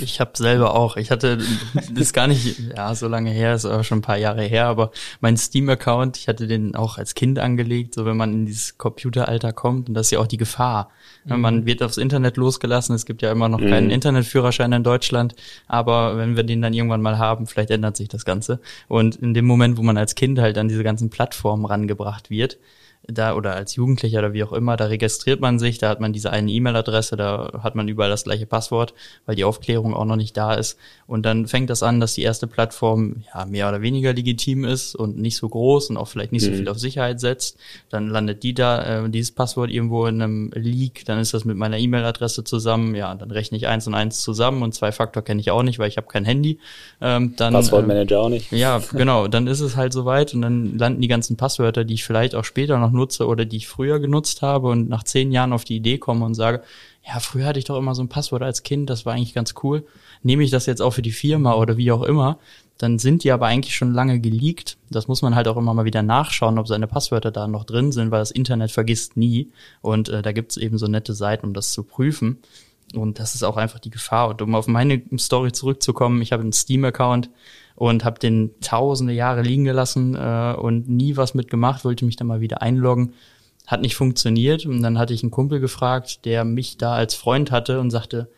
Ich habe selber auch. Ich hatte, das ist gar nicht, ja, so lange her, ist aber schon ein paar Jahre her, aber mein Steam-Account, ich hatte den auch als Kind angelegt, so wenn man in dieses Computeralter kommt, und das ist ja auch die Gefahr. Mhm. Man wird aufs Internet losgelassen, es gibt ja immer noch mhm. keinen Internetführerschein in Deutschland, aber wenn wir den dann irgendwann mal haben, vielleicht ändert sich das Ganze. Und in dem Moment, wo man als Kind halt an diese ganzen Plattformen rangebracht wird, da oder als Jugendlicher oder wie auch immer, da registriert man sich, da hat man diese eine E-Mail-Adresse, da hat man überall das gleiche Passwort, weil die Aufklärung auch noch nicht da ist. Und dann fängt das an, dass die erste Plattform ja mehr oder weniger legitim ist und nicht so groß und auch vielleicht nicht mhm. so viel auf Sicherheit setzt. Dann landet die da, äh, dieses Passwort irgendwo in einem Leak, dann ist das mit meiner E-Mail-Adresse zusammen, ja, dann rechne ich eins und eins zusammen und zwei Faktor kenne ich auch nicht, weil ich habe kein Handy. Ähm, dann, Passwortmanager ähm, auch nicht. Ja, genau, dann ist es halt soweit und dann landen die ganzen Passwörter, die ich vielleicht auch später noch nutze oder die ich früher genutzt habe und nach zehn Jahren auf die Idee komme und sage, ja, früher hatte ich doch immer so ein Passwort als Kind, das war eigentlich ganz cool. Nehme ich das jetzt auch für die Firma oder wie auch immer, dann sind die aber eigentlich schon lange geleakt. Das muss man halt auch immer mal wieder nachschauen, ob seine Passwörter da noch drin sind, weil das Internet vergisst nie. Und äh, da gibt's eben so nette Seiten, um das zu prüfen. Und das ist auch einfach die Gefahr. Und um auf meine Story zurückzukommen, ich habe einen Steam-Account, und habe den tausende Jahre liegen gelassen äh, und nie was mitgemacht, wollte mich dann mal wieder einloggen. Hat nicht funktioniert und dann hatte ich einen Kumpel gefragt, der mich da als Freund hatte und sagte,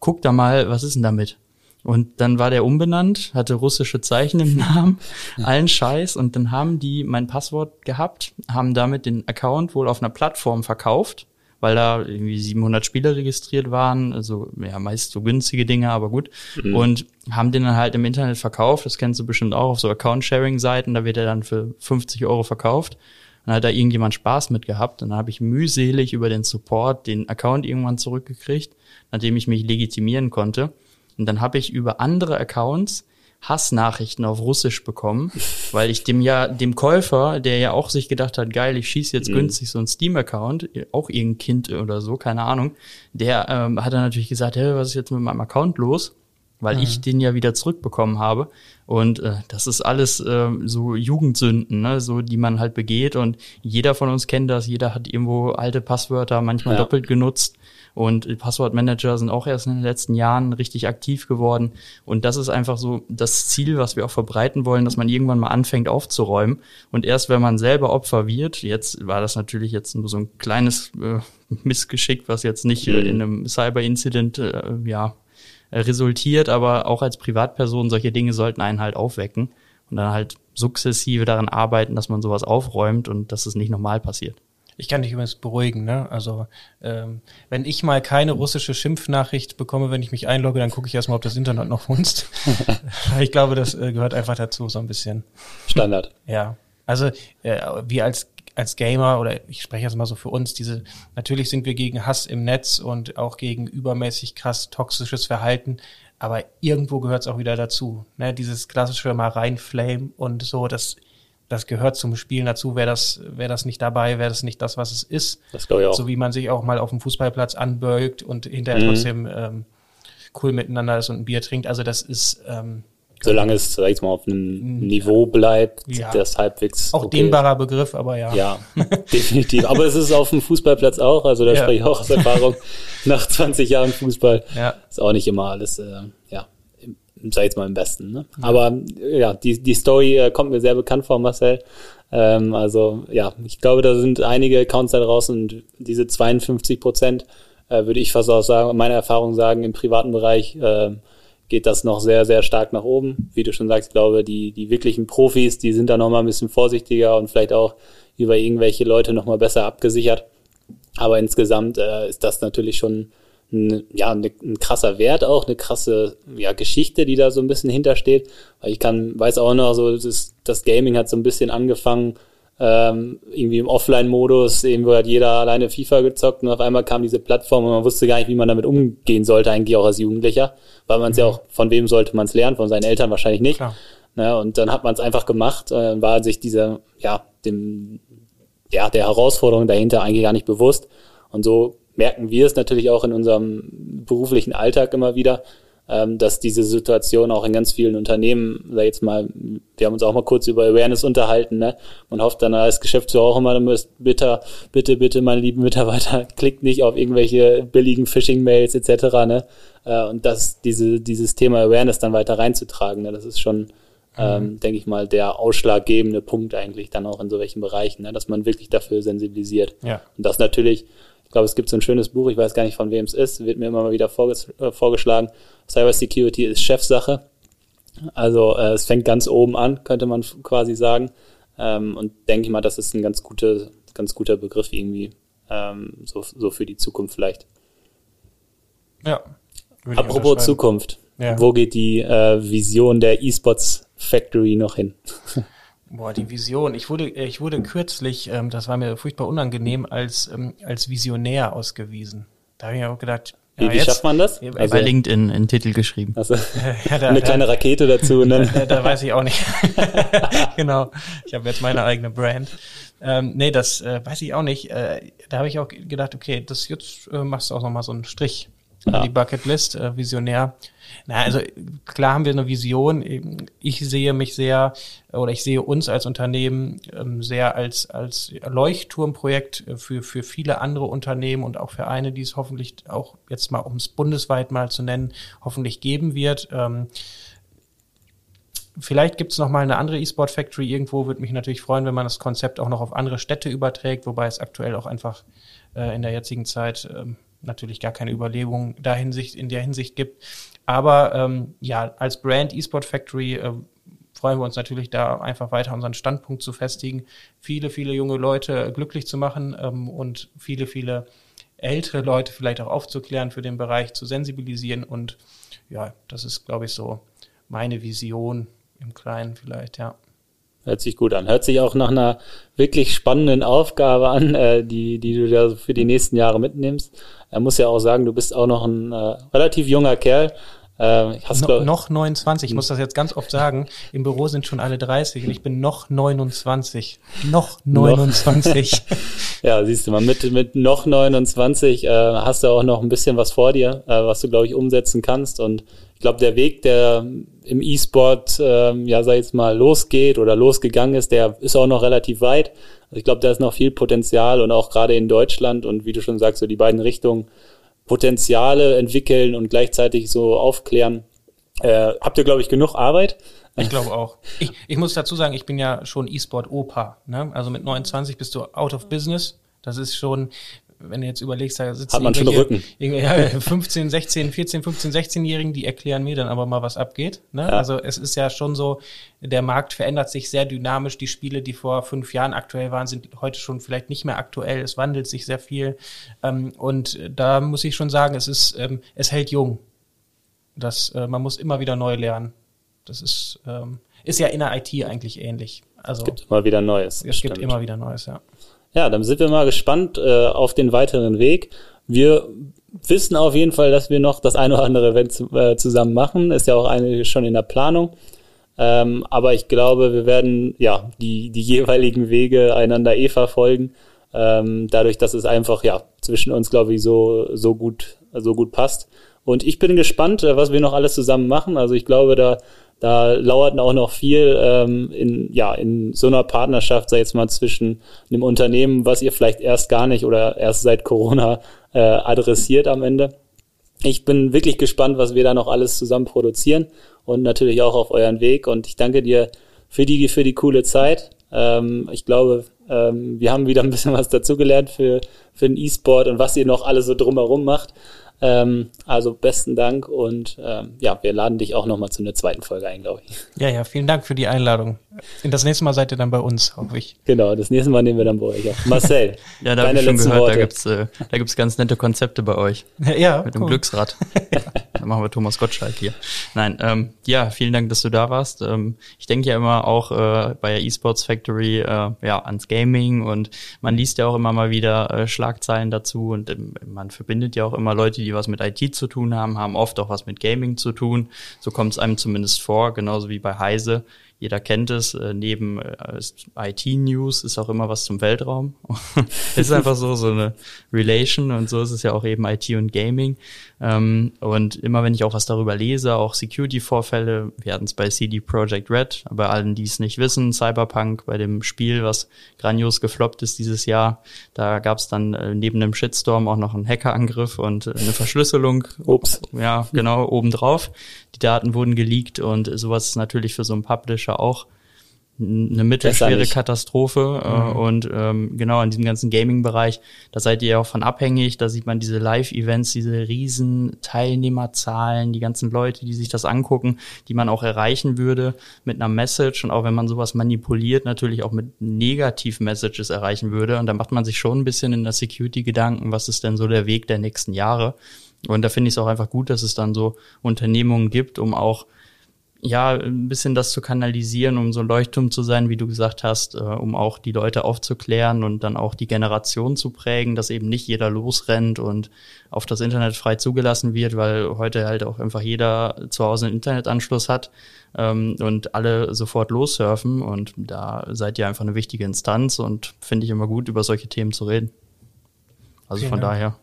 guck da mal, was ist denn damit? Und dann war der umbenannt, hatte russische Zeichen im Namen, allen Scheiß. Und dann haben die mein Passwort gehabt, haben damit den Account wohl auf einer Plattform verkauft weil da irgendwie 700 Spieler registriert waren, also ja, meist so günstige Dinge, aber gut. Mhm. Und haben den dann halt im Internet verkauft, das kennst du bestimmt auch auf so Account-Sharing-Seiten, da wird er dann für 50 Euro verkauft. Dann hat da irgendjemand Spaß mit gehabt. Und dann habe ich mühselig über den Support den Account irgendwann zurückgekriegt, nachdem ich mich legitimieren konnte. Und dann habe ich über andere Accounts Hassnachrichten auf Russisch bekommen, weil ich dem ja, dem Käufer, der ja auch sich gedacht hat, geil, ich schieße jetzt mhm. günstig so ein Steam-Account, auch irgendein Kind oder so, keine Ahnung, der ähm, hat dann natürlich gesagt, hey, was ist jetzt mit meinem Account los? Weil mhm. ich den ja wieder zurückbekommen habe. Und äh, das ist alles äh, so Jugendsünden, ne? so die man halt begeht. Und jeder von uns kennt das, jeder hat irgendwo alte Passwörter manchmal ja. doppelt genutzt. Und Passwortmanager sind auch erst in den letzten Jahren richtig aktiv geworden. Und das ist einfach so das Ziel, was wir auch verbreiten wollen, dass man irgendwann mal anfängt aufzuräumen. Und erst wenn man selber Opfer wird, jetzt war das natürlich jetzt nur so ein kleines äh, Missgeschick, was jetzt nicht äh, in einem Cyber-Incident äh, ja, resultiert, aber auch als Privatperson solche Dinge sollten einen halt aufwecken und dann halt sukzessive daran arbeiten, dass man sowas aufräumt und dass es nicht normal passiert. Ich kann dich übrigens beruhigen, ne? Also ähm, wenn ich mal keine russische Schimpfnachricht bekomme, wenn ich mich einlogge, dann gucke ich erstmal, ob das Internet noch funzt. ich glaube, das äh, gehört einfach dazu, so ein bisschen. Standard. Ja. Also äh, wir als als Gamer oder ich spreche jetzt mal so für uns, diese, natürlich sind wir gegen Hass im Netz und auch gegen übermäßig krass toxisches Verhalten, aber irgendwo gehört es auch wieder dazu. Ne? Dieses klassische mal reinflame und so, das das gehört zum Spielen dazu. Wäre das, wäre das nicht dabei, wäre das nicht das, was es ist. Das glaube ich auch. So wie man sich auch mal auf dem Fußballplatz anbeugt und hinterher mhm. trotzdem ähm, cool miteinander ist und ein Bier trinkt. Also das ist ähm, Solange es, sag ich mal, auf einem Niveau bleibt, ja. das halbwegs. Auch okay. dehnbarer Begriff, aber ja. Ja, definitiv. Aber es ist auf dem Fußballplatz auch, also da ja. spreche ich auch aus Erfahrung. Nach 20 Jahren Fußball ja. ist auch nicht immer alles, äh, ja, sag ich jetzt mal im Besten. Ne? Ja. Aber ja, die, die Story äh, kommt mir sehr bekannt vor, Marcel. Ähm, also ja, ich glaube, da sind einige Accounts da draußen und diese 52 Prozent äh, würde ich fast auch sagen, meine Erfahrung sagen, im privaten Bereich äh, geht das noch sehr, sehr stark nach oben. Wie du schon sagst, glaube, die, die wirklichen Profis, die sind da nochmal ein bisschen vorsichtiger und vielleicht auch über irgendwelche Leute nochmal besser abgesichert. Aber insgesamt äh, ist das natürlich schon ein, ja, ein, ein krasser Wert auch, eine krasse ja, Geschichte, die da so ein bisschen hintersteht. Weil ich kann, weiß auch noch, so das, das Gaming hat so ein bisschen angefangen, ähm, irgendwie im Offline-Modus, irgendwo hat jeder alleine FIFA gezockt und auf einmal kam diese Plattform und man wusste gar nicht, wie man damit umgehen sollte, eigentlich auch als Jugendlicher, weil man es mhm. ja auch, von wem sollte man es lernen, von seinen Eltern wahrscheinlich nicht. Klar. Ne, und dann hat man es einfach gemacht, äh, war sich dieser, ja, dem, ja, der Herausforderung dahinter eigentlich gar nicht bewusst. Und so merken wir es natürlich auch in unserem beruflichen Alltag immer wieder. Ähm, dass diese Situation auch in ganz vielen Unternehmen, sag jetzt mal, wir haben uns auch mal kurz über Awareness unterhalten, ne? Man hofft dann als Geschäftsführer auch immer, müsst bitte, bitte, bitte, meine lieben Mitarbeiter, klickt nicht auf irgendwelche billigen Phishing-Mails etc. Ne? Äh, und das, diese, dieses Thema Awareness dann weiter reinzutragen, ne? das ist schon, ähm, mhm. denke ich mal, der ausschlaggebende Punkt eigentlich dann auch in so welchen Bereichen, ne? dass man wirklich dafür sensibilisiert. Ja. Und das natürlich glaube, es gibt so ein schönes Buch, ich weiß gar nicht von wem es ist, wird mir immer mal wieder vorges äh, vorgeschlagen. Cyber Security ist Chefsache. Also äh, es fängt ganz oben an, könnte man quasi sagen. Ähm, und denke ich mal, das ist ein ganz, gute, ganz guter Begriff irgendwie, ähm, so, so für die Zukunft vielleicht. Ja. Apropos Zukunft, ja. wo geht die äh, Vision der eSports Factory noch hin? Boah, die Vision. Ich wurde, ich wurde kürzlich, ähm, das war mir furchtbar unangenehm, als, ähm, als Visionär ausgewiesen. Da habe ich auch gedacht, ja, wie, wie schafft man das? Also, bei LinkedIn in Titel geschrieben. Also, ja, da, eine kleine Rakete dazu. Ne? Da, da weiß ich auch nicht. genau. Ich habe jetzt meine eigene Brand. Ähm, nee, das äh, weiß ich auch nicht. Äh, da habe ich auch gedacht, okay, das jetzt äh, machst du auch nochmal so einen Strich ja. die Bucketlist, äh, Visionär. Na, also klar haben wir eine Vision. Ich sehe mich sehr oder ich sehe uns als Unternehmen ähm, sehr als als Leuchtturmprojekt für für viele andere Unternehmen und auch Vereine, die es hoffentlich auch jetzt mal um es bundesweit mal zu nennen, hoffentlich geben wird. Ähm, Vielleicht gibt es noch mal eine andere E-Sport Factory irgendwo. Würde mich natürlich freuen, wenn man das Konzept auch noch auf andere Städte überträgt, wobei es aktuell auch einfach äh, in der jetzigen Zeit ähm, natürlich gar keine Überlegung da Hinsicht, in der Hinsicht gibt. Aber ähm, ja, als Brand eSport Factory äh, freuen wir uns natürlich da einfach weiter unseren Standpunkt zu festigen, viele, viele junge Leute glücklich zu machen ähm, und viele, viele ältere Leute vielleicht auch aufzuklären, für den Bereich zu sensibilisieren. Und ja, das ist, glaube ich, so meine Vision im Kleinen vielleicht, ja. Hört sich gut an. Hört sich auch nach einer wirklich spannenden Aufgabe an, äh, die, die du da für die nächsten Jahre mitnimmst. Er muss ja auch sagen, du bist auch noch ein äh, relativ junger Kerl. Äh, hast no, noch 29, ich muss das jetzt ganz oft sagen. Im Büro sind schon alle 30 und ich bin noch 29. Noch 29. ja, siehst du mal, mit, mit noch 29 äh, hast du auch noch ein bisschen was vor dir, äh, was du, glaube ich, umsetzen kannst. Und ich glaube, der Weg, der im E-Sport, ähm, ja, sag jetzt mal, losgeht oder losgegangen ist, der ist auch noch relativ weit. Also ich glaube, da ist noch viel Potenzial und auch gerade in Deutschland und wie du schon sagst, so die beiden Richtungen Potenziale entwickeln und gleichzeitig so aufklären. Äh, habt ihr, glaube ich, genug Arbeit? Ich glaube auch. Ich, ich muss dazu sagen, ich bin ja schon E-Sport-Opa. Ne? Also mit 29 bist du out of business. Das ist schon, wenn du jetzt überlegst, da sitzen Hat man schon Rücken. Ja, 15, 16, 14, 15, 16-Jährigen, die erklären mir dann aber mal, was abgeht. Ne? Ja. Also es ist ja schon so, der Markt verändert sich sehr dynamisch. Die Spiele, die vor fünf Jahren aktuell waren, sind heute schon vielleicht nicht mehr aktuell. Es wandelt sich sehr viel. Ähm, und da muss ich schon sagen, es ist, ähm, es hält jung. Das, äh, man muss immer wieder neu lernen. Das ist, ähm, ist ja in der IT eigentlich ähnlich. Also, es gibt immer wieder Neues. Es gibt immer wieder Neues, ja. Ja, dann sind wir mal gespannt äh, auf den weiteren Weg. Wir wissen auf jeden Fall, dass wir noch das eine oder andere Event äh, zusammen machen. Ist ja auch eine schon in der Planung. Ähm, aber ich glaube, wir werden ja die, die jeweiligen Wege einander eh verfolgen. Ähm, dadurch, dass es einfach ja zwischen uns, glaube ich, so, so gut, so gut passt. Und ich bin gespannt, äh, was wir noch alles zusammen machen. Also ich glaube, da da lauert auch noch viel ähm, in, ja, in so einer Partnerschaft, sei jetzt mal zwischen einem Unternehmen, was ihr vielleicht erst gar nicht oder erst seit Corona äh, adressiert am Ende. Ich bin wirklich gespannt, was wir da noch alles zusammen produzieren und natürlich auch auf euren Weg. Und ich danke dir für die, für die coole Zeit. Ähm, ich glaube, ähm, wir haben wieder ein bisschen was dazugelernt für, für den E-Sport und was ihr noch alles so drumherum macht. Ähm, also besten Dank und ähm, ja, wir laden dich auch nochmal zu einer zweiten Folge ein, glaube ich. Ja, ja, vielen Dank für die Einladung. Das nächste Mal seid ihr dann bei uns, hoffe ich. Genau, das nächste Mal nehmen wir dann bei euch auch. Marcel, ja, da habe ich schon gehört, Worte. da gibt's äh, da gibt's ganz nette Konzepte bei euch. Ja, Mit cool. dem Glücksrad. ja. Dann machen wir Thomas Gottschalk hier. Nein, ähm, ja, vielen Dank, dass du da warst. Ähm, ich denke ja immer auch äh, bei der eSports Factory äh, ja ans Gaming und man liest ja auch immer mal wieder äh, Schlagzeilen dazu und ähm, man verbindet ja auch immer Leute, die was mit IT zu tun haben, haben oft auch was mit Gaming zu tun. So kommt es einem zumindest vor, genauso wie bei Heise jeder kennt es, äh, neben äh, IT-News ist auch immer was zum Weltraum. ist einfach so, so eine Relation und so ist es ja auch eben IT und Gaming. Ähm, und immer wenn ich auch was darüber lese, auch Security-Vorfälle, wir hatten es bei CD Projekt Red, aber allen, die es nicht wissen, Cyberpunk bei dem Spiel, was grandios gefloppt ist dieses Jahr, da gab es dann äh, neben einem Shitstorm auch noch einen Hackerangriff und äh, eine Verschlüsselung. Ups. Ja, genau, obendrauf. Die Daten wurden geleakt und sowas ist natürlich für so einen Publisher auch eine mittelschwere Katastrophe äh, mhm. und ähm, genau in diesem ganzen Gaming-Bereich, da seid ihr ja auch von abhängig, da sieht man diese Live-Events, diese riesen Teilnehmerzahlen, die ganzen Leute, die sich das angucken, die man auch erreichen würde mit einer Message und auch wenn man sowas manipuliert, natürlich auch mit Negativ-Messages erreichen würde und da macht man sich schon ein bisschen in der Security Gedanken, was ist denn so der Weg der nächsten Jahre und da finde ich es auch einfach gut, dass es dann so Unternehmungen gibt, um auch ja, ein bisschen das zu kanalisieren, um so ein Leuchtturm zu sein, wie du gesagt hast, äh, um auch die Leute aufzuklären und dann auch die Generation zu prägen, dass eben nicht jeder losrennt und auf das Internet frei zugelassen wird, weil heute halt auch einfach jeder zu Hause einen Internetanschluss hat ähm, und alle sofort lossurfen und da seid ihr einfach eine wichtige Instanz und finde ich immer gut, über solche Themen zu reden. Also okay, von ja. daher.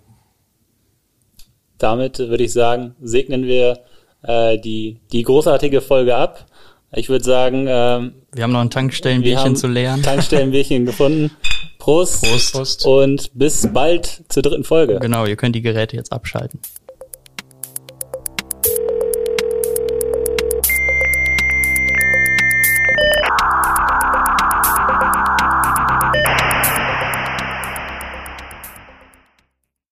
Damit würde ich sagen, segnen wir äh, die, die großartige Folge ab. Ich würde sagen, ähm, wir haben noch ein Tankstellenbierchen zu lernen. Tankstellenbierchen gefunden. Prost. Prost. Prost. Und bis bald zur dritten Folge. Genau, ihr könnt die Geräte jetzt abschalten.